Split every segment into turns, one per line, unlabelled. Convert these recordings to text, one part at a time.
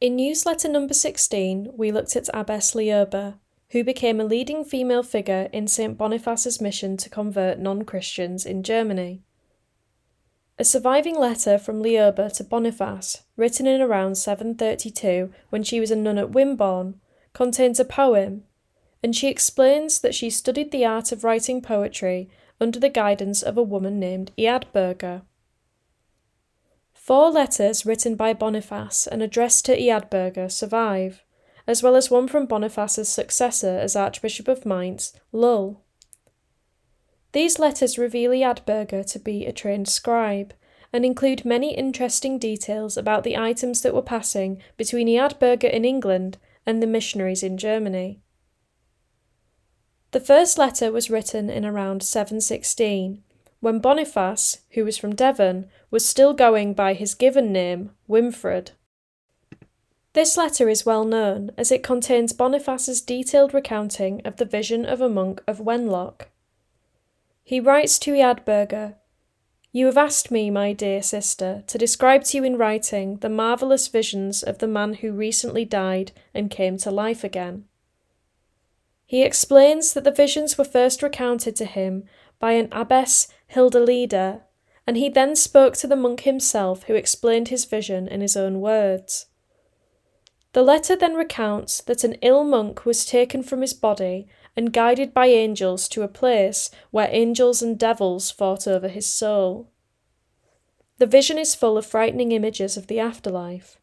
In newsletter number 16, we looked at Abbess Leoba, who became a leading female figure in St. Boniface's mission to convert non Christians in Germany. A surviving letter from Leoba to Boniface, written in around 732 when she was a nun at Wimborne, contains a poem, and she explains that she studied the art of writing poetry under the guidance of a woman named Eadburga. Four letters written by Boniface and addressed to Eadburga survive, as well as one from Boniface's successor as Archbishop of Mainz, Lull. These letters reveal Eadburga to be a trained scribe and include many interesting details about the items that were passing between Eadburga in England and the missionaries in Germany. The first letter was written in around 716, when Boniface, who was from Devon, was still going by his given name, Winfred. This letter is well known as it contains Boniface's detailed recounting of the vision of a monk of Wenlock. He writes to Eadburga You have asked me, my dear sister, to describe to you in writing the marvellous visions of the man who recently died and came to life again. He explains that the visions were first recounted to him by an abbess Hildelida, and he then spoke to the monk himself, who explained his vision in his own words. The letter then recounts that an ill monk was taken from his body and guided by angels to a place where angels and devils fought over his soul. The vision is full of frightening images of the afterlife.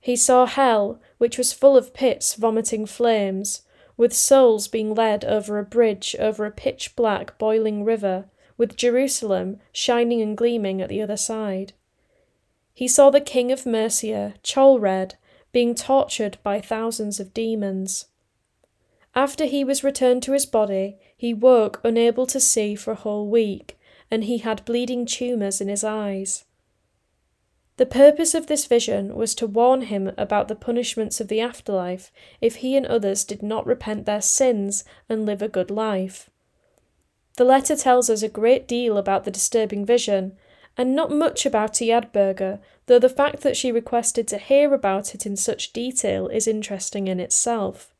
He saw hell, which was full of pits vomiting flames, with souls being led over a bridge over a pitch black boiling river, with Jerusalem shining and gleaming at the other side. He saw the king of Mercia, Ceolred, being tortured by thousands of demons. After he was returned to his body, he woke unable to see for a whole week, and he had bleeding tumours in his eyes. The purpose of this vision was to warn him about the punishments of the afterlife if he and others did not repent their sins and live a good life. The letter tells us a great deal about the disturbing vision, and not much about Eadburga, though the fact that she requested to hear about it in such detail is interesting in itself.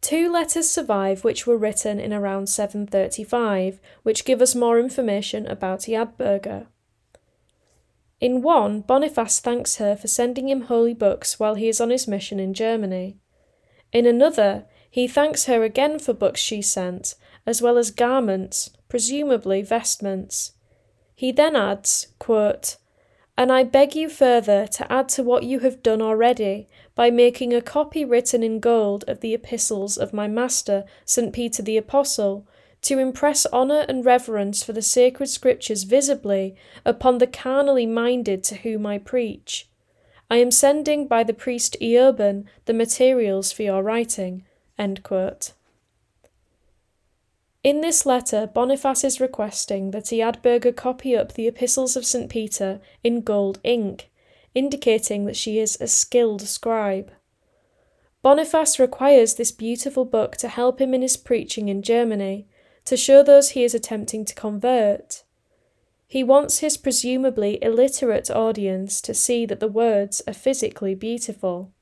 Two letters survive which were written in around 735, which give us more information about Eadburga. In one, Boniface thanks her for sending him holy books while he is on his mission in Germany. In another, he thanks her again for books she sent, as well as garments, presumably vestments. He then adds, quote, And I beg you further to add to what you have done already by making a copy written in gold of the epistles of my master, St. Peter the Apostle, to impress honour and reverence for the sacred scriptures visibly upon the carnally minded to whom I preach. I am sending by the priest Eoban the materials for your writing. In this letter, Boniface is requesting that Eadburga copy up the epistles of St. Peter in gold ink, indicating that she is a skilled scribe. Boniface requires this beautiful book to help him in his preaching in Germany, to show those he is attempting to convert. He wants his presumably illiterate audience to see that the words are physically beautiful.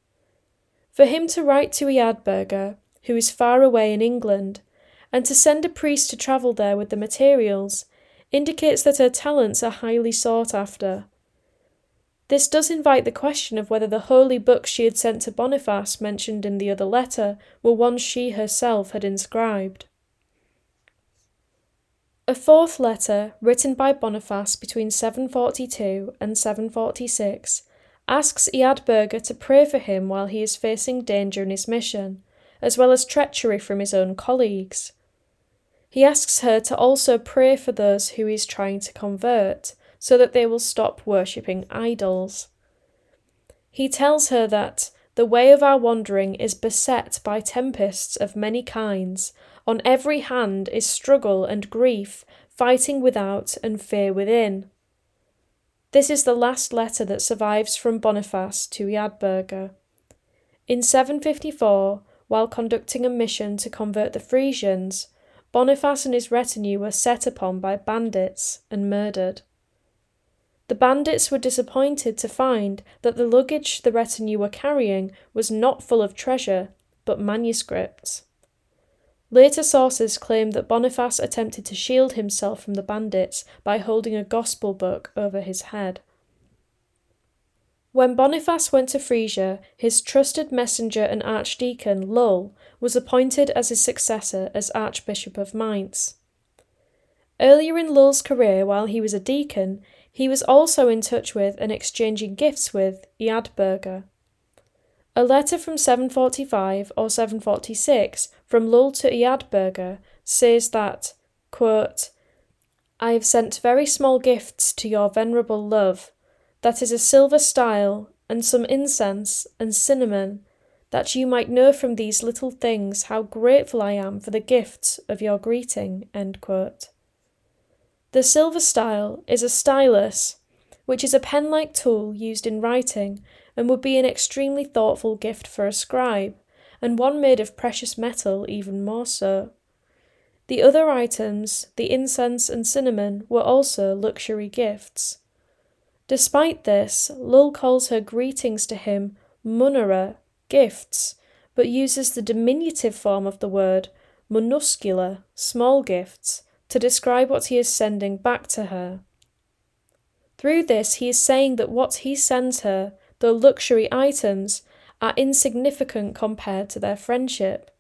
For him to write to Eadburga, who is far away in England, and to send a priest to travel there with the materials, indicates that her talents are highly sought after. This does invite the question of whether the holy books she had sent to Boniface mentioned in the other letter were ones she herself had inscribed. A fourth letter, written by Boniface between 742 and 746, asks Eadburga to pray for him while he is facing danger in his mission, as well as treachery from his own colleagues. He asks her to also pray for those who he is trying to convert, so that they will stop worshipping idols. He tells her that the way of our wandering is beset by tempests of many kinds, on every hand is struggle and grief, fighting without and fear within. This is the last letter that survives from Boniface to Eadburga. In 754, while conducting a mission to convert the Frisians, Boniface and his retinue were set upon by bandits and murdered. the bandits were disappointed to find that the luggage the retinue were carrying was not full of treasure, but manuscripts. Later sources claim that Boniface attempted to shield himself from the bandits by holding a gospel book over his head. When Boniface went to Frisia, his trusted messenger and archdeacon, Lull, was appointed as his successor as Archbishop of Mainz. Earlier in Lull's career, while he was a deacon, he was also in touch with and exchanging gifts with Eadburga. A letter from 745 or 746 from Lull to Eadburga says that, quote, I have sent very small gifts to your venerable love, that is a silver style, and some incense and cinnamon, that you might know from these little things how grateful I am for the gifts of your greeting. The silver style is a stylus, which is a pen like tool used in writing and would be an extremely thoughtful gift for a scribe, and one made of precious metal even more so. The other items, the incense and cinnamon, were also luxury gifts. Despite this, Lull calls her greetings to him munera, gifts, but uses the diminutive form of the word munuscula, small gifts, to describe what he is sending back to her. Through this, he is saying that what he sends her, though luxury items, are insignificant compared to their friendship.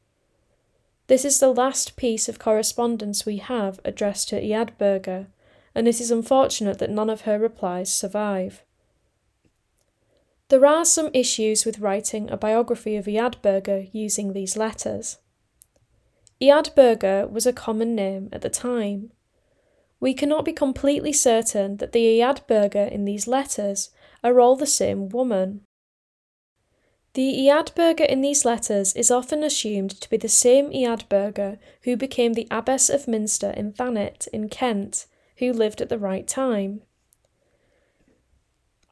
This is the last piece of correspondence we have addressed to Eadburga, and it is unfortunate that none of her replies survive. There are some issues with writing a biography of Eadburga using these letters. Eadburga was a common name at the time. We cannot be completely certain that the Eadburga in these letters are all the same woman. The Eadburga in these letters is often assumed to be the same Eadburga who became the Abbess of Minster in Thanet in Kent, who lived at the right time.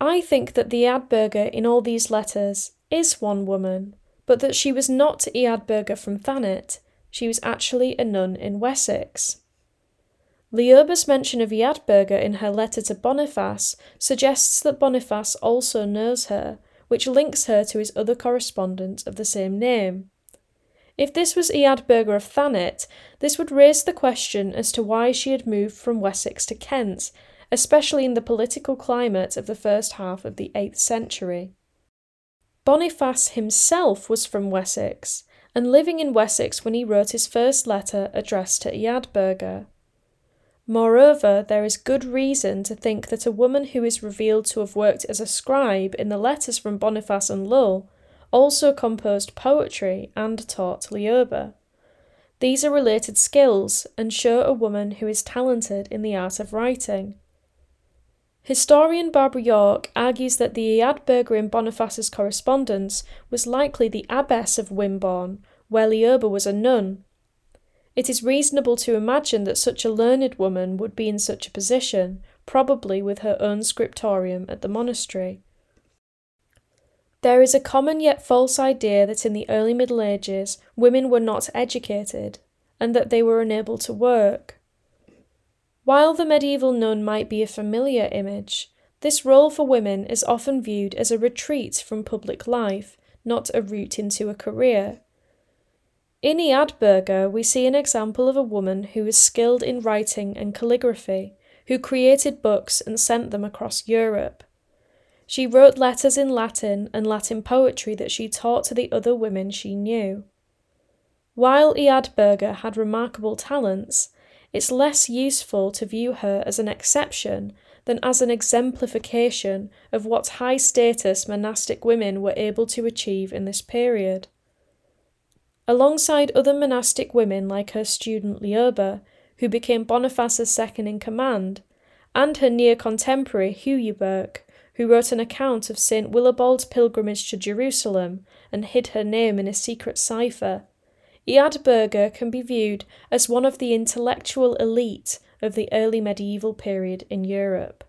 I think that the Eadburga in all these letters is one woman, but that she was not Eadburga from Thanet, she was actually a nun in Wessex. Leoba's mention of Eadburga in her letter to Boniface suggests that Boniface also knows her, which links her to his other correspondent of the same name. If this was Eadburga of Thanet, this would raise the question as to why she had moved from Wessex to Kent, especially in the political climate of the first half of the 8th century. Boniface himself was from Wessex, and living in Wessex when he wrote his first letter addressed to Eadburga. Moreover, there is good reason to think that a woman who is revealed to have worked as a scribe in the letters from Boniface and Lull also composed poetry and taught Leoba. These are related skills and show a woman who is talented in the art of writing. Historian Barbara Yorke argues that the Eadburga in Boniface's correspondence was likely the abbess of Wimborne, where Leoba was a nun. It is reasonable to imagine that such a learned woman would be in such a position, probably with her own scriptorium at the monastery. There is a common yet false idea that in the early Middle Ages women were not educated, and that they were unable to work. While the medieval nun might be a familiar image, this role for women is often viewed as a retreat from public life, not a route into a career. In Eadburga, we see an example of a woman who was skilled in writing and calligraphy, who created books and sent them across Europe. She wrote letters in Latin and Latin poetry that she taught to the other women she knew. While Eadburga had remarkable talents, it's less useful to view her as an exception than as an exemplification of what high status monastic women were able to achieve in this period. Alongside other monastic women like her student Leoba, who became Boniface's second in command, and her near contemporary Hugeburc, who wrote an account of St. Willibald's pilgrimage to Jerusalem and hid her name in a secret cipher, Eadburga can be viewed as one of the intellectual elite of the early medieval period in Europe.